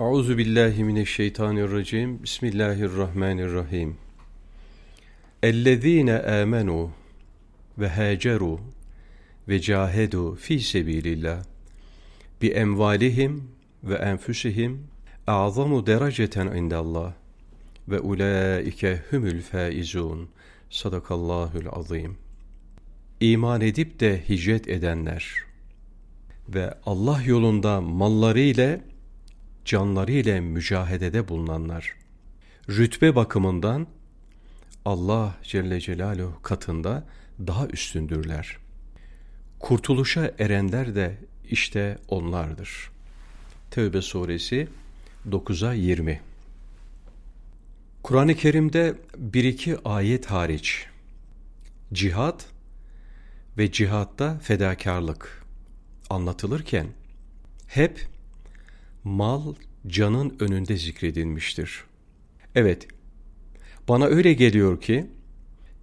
Euzu billahi mineşşeytanirracim. Bismillahirrahmanirrahim. Ellezine amenu ve haceru ve cahedu fi sebilillah bi emvalihim ve enfusihim a'zamu dereceten indallah ve ulaike humul faizun. Sadakallahul azim. İman edip de hicret edenler ve Allah yolunda malları ile canları ile mücahedede bulunanlar rütbe bakımından Allah Celle Celaluhu katında daha üstündürler. Kurtuluşa erenler de işte onlardır. Tevbe suresi 9'a 20 Kur'an-ı Kerim'de bir iki ayet hariç cihat ve cihatta fedakarlık anlatılırken hep mal canın önünde zikredilmiştir. Evet, bana öyle geliyor ki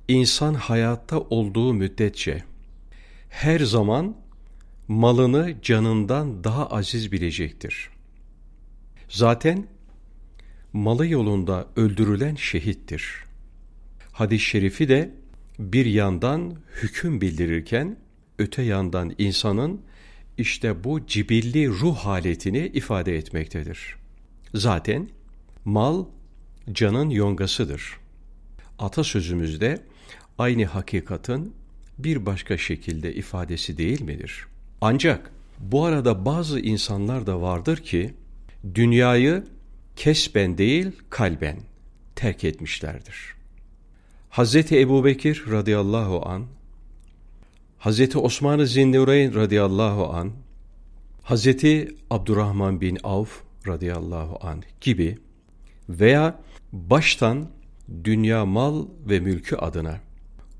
insan hayatta olduğu müddetçe her zaman malını canından daha aziz bilecektir. Zaten malı yolunda öldürülen şehittir. Hadis-i şerifi de bir yandan hüküm bildirirken öte yandan insanın işte bu cibilli ruh haletini ifade etmektedir. Zaten mal canın yongasıdır. Atasözümüzde aynı hakikatin bir başka şekilde ifadesi değil midir? Ancak bu arada bazı insanlar da vardır ki dünyayı kesben değil kalben terk etmişlerdir. Hazreti Ebu Bekir radıyallahu an Hazreti Osman-ı Zinnureyn radıyallahu an, Hazreti Abdurrahman bin Avf radıyallahu an gibi veya baştan dünya mal ve mülkü adına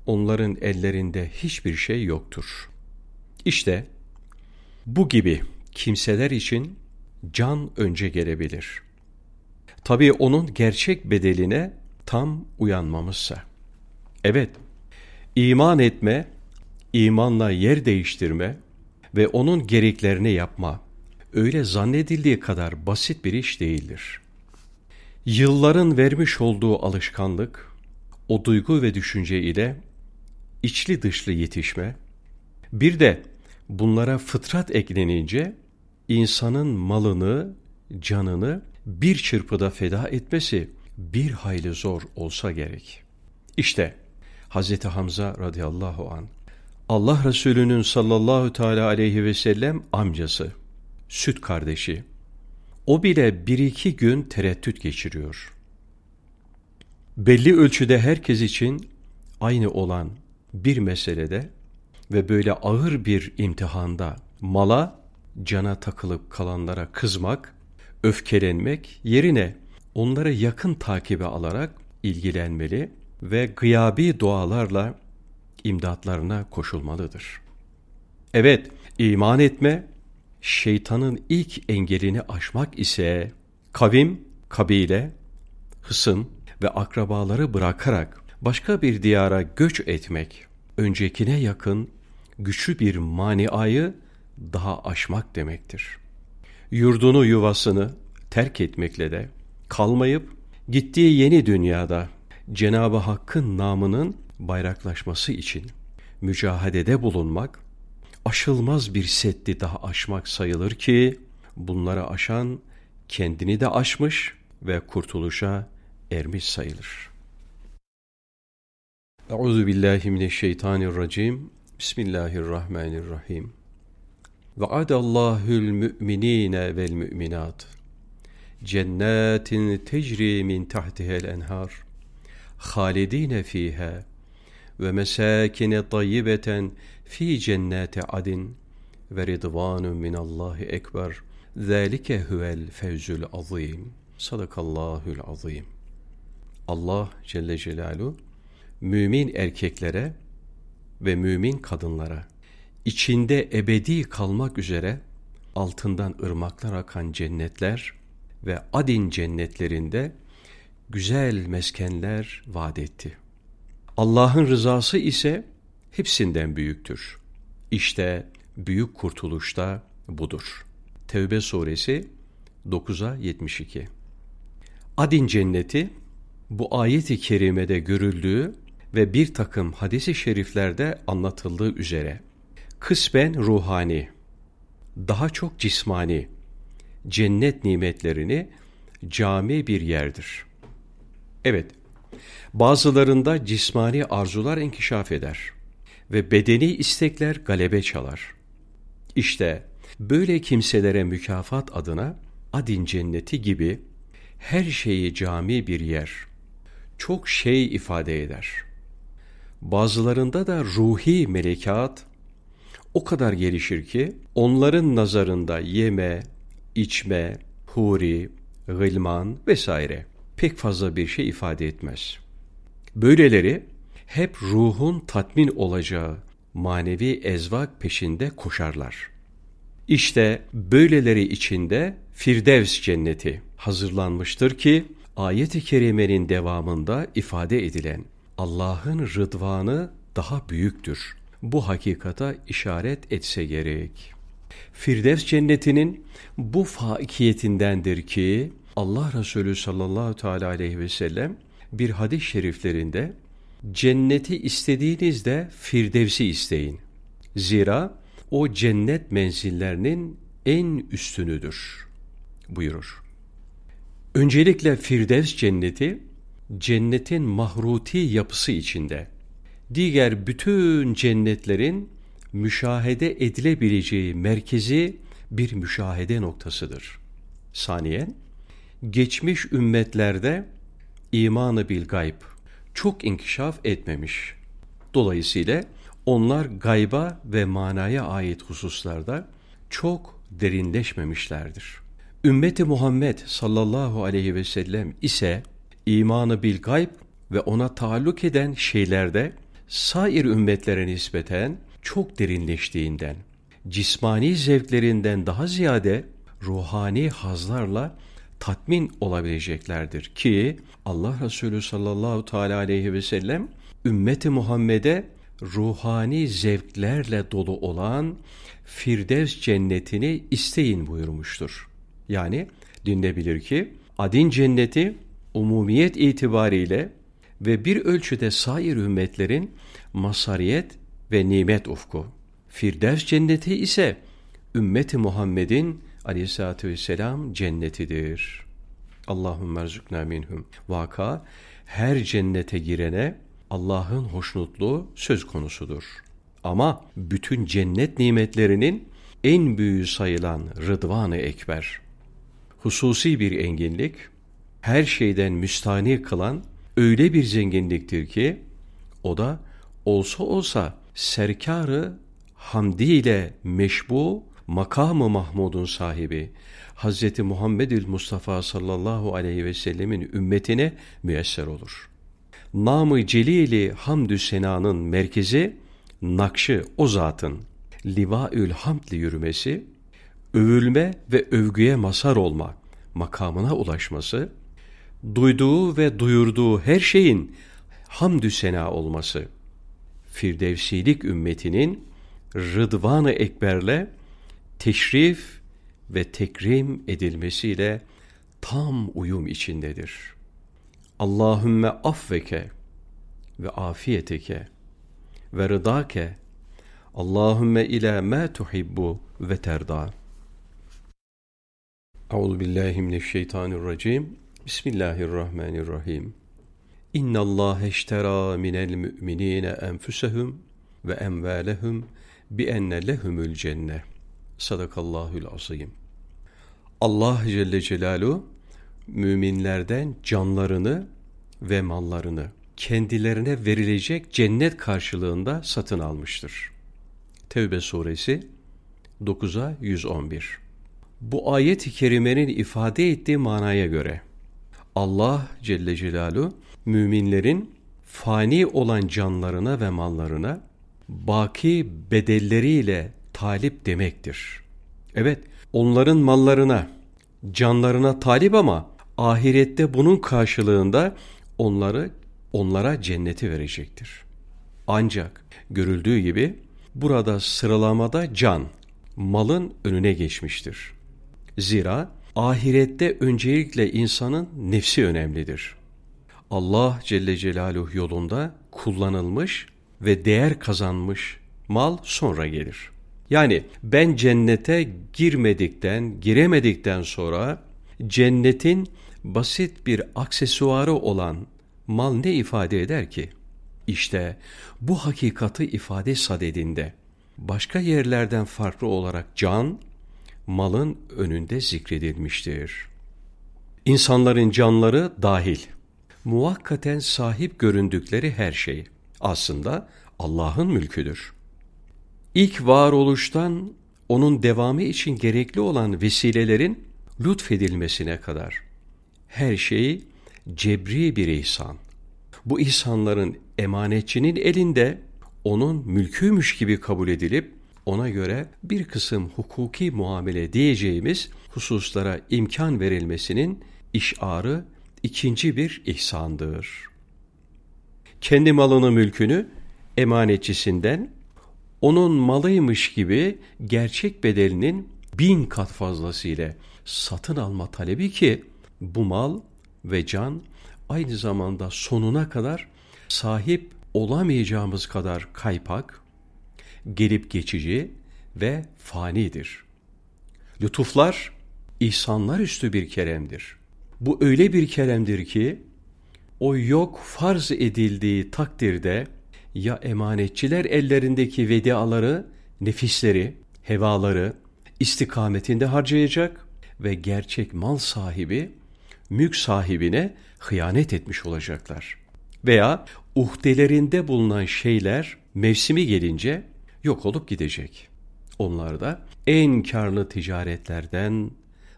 onların ellerinde hiçbir şey yoktur. İşte bu gibi kimseler için can önce gelebilir. Tabii onun gerçek bedeline tam uyanmamızsa. Evet, iman etme imanla yer değiştirme ve onun gereklerini yapma öyle zannedildiği kadar basit bir iş değildir. Yılların vermiş olduğu alışkanlık, o duygu ve düşünce ile içli dışlı yetişme, bir de bunlara fıtrat eklenince insanın malını, canını bir çırpıda feda etmesi bir hayli zor olsa gerek. İşte Hz. Hamza radıyallahu an Allah Resulü'nün sallallahu teala aleyhi ve sellem amcası, süt kardeşi. O bile bir iki gün tereddüt geçiriyor. Belli ölçüde herkes için aynı olan bir meselede ve böyle ağır bir imtihanda mala, cana takılıp kalanlara kızmak, öfkelenmek yerine onları yakın takibe alarak ilgilenmeli ve gıyabi dualarla imdatlarına koşulmalıdır. Evet, iman etme, şeytanın ilk engelini aşmak ise kavim, kabile, hısım ve akrabaları bırakarak başka bir diyara göç etmek, öncekine yakın güçlü bir maniayı daha aşmak demektir. Yurdunu yuvasını terk etmekle de kalmayıp gittiği yeni dünyada Cenab-ı Hakk'ın namının bayraklaşması için mücahedede bulunmak, aşılmaz bir setti daha aşmak sayılır ki, bunları aşan kendini de aşmış ve kurtuluşa ermiş sayılır. Euzu billahi mineşşeytanirracim. Bismillahirrahmanirrahim. Ve adallahül müminine vel müminat. Cennetin tecri min tahtihel enhar. Halidine fiha ve mesakine tayyibeten fi cennete adin ve ridvanun minallahi ekber. Zalike huvel fevzul azim. Sadakallahul azim. Allah Celle Celaluhu mümin erkeklere ve mümin kadınlara içinde ebedi kalmak üzere altından ırmaklar akan cennetler ve adin cennetlerinde güzel meskenler vaat etti. Allah'ın rızası ise hepsinden büyüktür. İşte büyük kurtuluş da budur. Tevbe suresi 9'a 72 Adin cenneti bu ayet-i kerimede görüldüğü ve bir takım hadisi şeriflerde anlatıldığı üzere kısmen ruhani, daha çok cismani, cennet nimetlerini cami bir yerdir. Evet, bazılarında cismani arzular inkişaf eder ve bedeni istekler galebe çalar. İşte böyle kimselere mükafat adına Adin cenneti gibi her şeyi cami bir yer, çok şey ifade eder. Bazılarında da ruhi melekat o kadar gelişir ki onların nazarında yeme, içme, huri, gılman vesaire pek fazla bir şey ifade etmez. Böyleleri hep ruhun tatmin olacağı manevi ezvak peşinde koşarlar. İşte böyleleri içinde Firdevs cenneti hazırlanmıştır ki ayet-i kerimenin devamında ifade edilen Allah'ın rıdvanı daha büyüktür. Bu hakikata işaret etse gerek. Firdevs cennetinin bu faikiyetindendir ki Allah Resulü sallallahu teala aleyhi ve sellem bir hadis-i şeriflerinde cenneti istediğinizde Firdevs'i isteyin. Zira o cennet menzillerinin en üstünüdür buyurur. Öncelikle Firdevs cenneti cennetin mahruti yapısı içinde diğer bütün cennetlerin müşahede edilebileceği merkezi bir müşahede noktasıdır. Saniyen, geçmiş ümmetlerde imanı bil gayb çok inkişaf etmemiş. Dolayısıyla onlar gayba ve manaya ait hususlarda çok derinleşmemişlerdir. Ümmeti Muhammed sallallahu aleyhi ve sellem ise imanı bil gayb ve ona taalluk eden şeylerde sair ümmetlere nispeten çok derinleştiğinden, cismani zevklerinden daha ziyade ruhani hazlarla tatmin olabileceklerdir ki Allah Resulü sallallahu teala aleyhi ve sellem ümmeti Muhammed'e ruhani zevklerle dolu olan Firdevs cennetini isteyin buyurmuştur. Yani dinlebilir ki adin cenneti umumiyet itibariyle ve bir ölçüde sair ümmetlerin masariyet ve nimet ufku. Firdevs cenneti ise ümmeti Muhammed'in aleyhissalatü vesselam cennetidir. Allahümme erzukna minhum. Vaka her cennete girene Allah'ın hoşnutluğu söz konusudur. Ama bütün cennet nimetlerinin en büyüğü sayılan Rıdvan-ı Ekber, hususi bir enginlik, her şeyden müstani kılan öyle bir zenginliktir ki, o da olsa olsa serkarı hamdi ile meşbu makamı Mahmud'un sahibi Hz. Muhammedül Mustafa sallallahu aleyhi ve sellemin ümmetine müyesser olur. Namı celili hamdü senanın merkezi, nakşı o zatın livaül hamdli yürümesi, övülme ve övgüye mazhar olma makamına ulaşması, duyduğu ve duyurduğu her şeyin hamdü sena olması, Firdevsilik ümmetinin Rıdvan-ı Ekber'le teşrif ve tekrim edilmesiyle tam uyum içindedir. Allahümme affeke ve afiyeteke ve rıdake Allahümme ila ma tuhibbu ve terda. Euzu billahi mineşşeytanirracim. Bismillahirrahmanirrahim. İnna Allah eştera minel müminine enfusehum ve emvalehum bi enne lehumul cenne. Sadakallahul azim. Allah Celle Celaluhu müminlerden canlarını ve mallarını kendilerine verilecek cennet karşılığında satın almıştır. Tevbe suresi 9'a 111 Bu ayet-i kerimenin ifade ettiği manaya göre Allah Celle Celaluhu müminlerin fani olan canlarına ve mallarına baki bedelleriyle talip demektir. Evet, onların mallarına, canlarına talip ama ahirette bunun karşılığında onları onlara cenneti verecektir. Ancak görüldüğü gibi burada sıralamada can, malın önüne geçmiştir. Zira ahirette öncelikle insanın nefsi önemlidir. Allah Celle Celaluhu yolunda kullanılmış ve değer kazanmış mal sonra gelir. Yani ben cennete girmedikten, giremedikten sonra cennetin basit bir aksesuarı olan mal ne ifade eder ki? İşte bu hakikati ifade sadedinde başka yerlerden farklı olarak can, malın önünde zikredilmiştir. İnsanların canları dahil, muvakkaten sahip göründükleri her şey aslında Allah'ın mülküdür. İlk varoluştan onun devamı için gerekli olan vesilelerin lütfedilmesine kadar her şey cebri bir ihsan. Bu ihsanların emanetçinin elinde onun mülküymüş gibi kabul edilip ona göre bir kısım hukuki muamele diyeceğimiz hususlara imkan verilmesinin işarı ikinci bir ihsandır. Kendi malını mülkünü emanetçisinden onun malıymış gibi gerçek bedelinin bin kat fazlasıyla satın alma talebi ki bu mal ve can aynı zamanda sonuna kadar sahip olamayacağımız kadar kaypak, gelip geçici ve fanidir. Lütuflar, ihsanlar üstü bir keremdir. Bu öyle bir keremdir ki, o yok farz edildiği takdirde ya emanetçiler ellerindeki vediaları, nefisleri, hevaları istikametinde harcayacak ve gerçek mal sahibi, mülk sahibine hıyanet etmiş olacaklar. Veya uhdelerinde bulunan şeyler mevsimi gelince yok olup gidecek. Onlar da en karlı ticaretlerden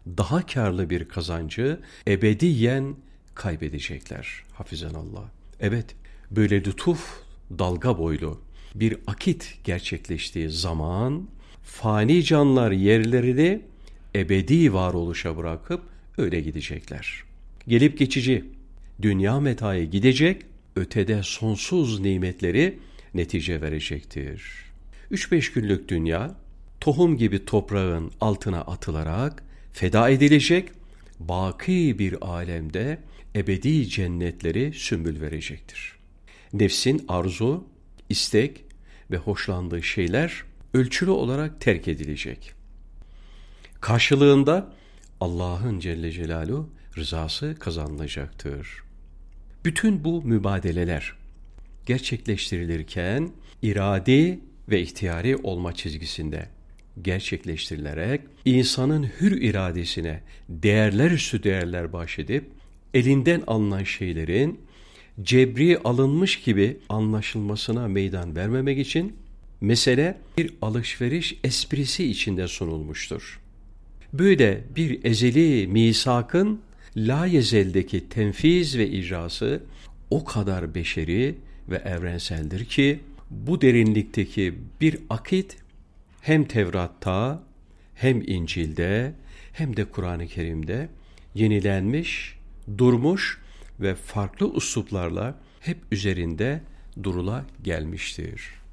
daha karlı bir kazancı ebediyen kaybedecekler. Hafizan Allah. Evet, böyle lütuf dalga boylu bir akit gerçekleştiği zaman fani canlar yerlerini ebedi varoluşa bırakıp öyle gidecekler. Gelip geçici dünya metayı gidecek, ötede sonsuz nimetleri netice verecektir. 3-5 günlük dünya tohum gibi toprağın altına atılarak feda edilecek, baki bir alemde ebedi cennetleri sümbül verecektir. Nefsin arzu, istek ve hoşlandığı şeyler ölçülü olarak terk edilecek. Karşılığında Allah'ın Celle Celaluhu rızası kazanılacaktır. Bütün bu mübadeleler gerçekleştirilirken iradi ve ihtiyari olma çizgisinde gerçekleştirilerek insanın hür iradesine değerler üstü değerler bahşedip elinden alınan şeylerin cebri alınmış gibi anlaşılmasına meydan vermemek için mesele bir alışveriş esprisi içinde sunulmuştur. Böyle bir ezeli misakın la yezeldeki tenfiz ve icrası o kadar beşeri ve evrenseldir ki bu derinlikteki bir akit hem Tevrat'ta hem İncil'de hem de Kur'an-ı Kerim'de yenilenmiş, durmuş ve farklı usluplarla hep üzerinde durula gelmiştir.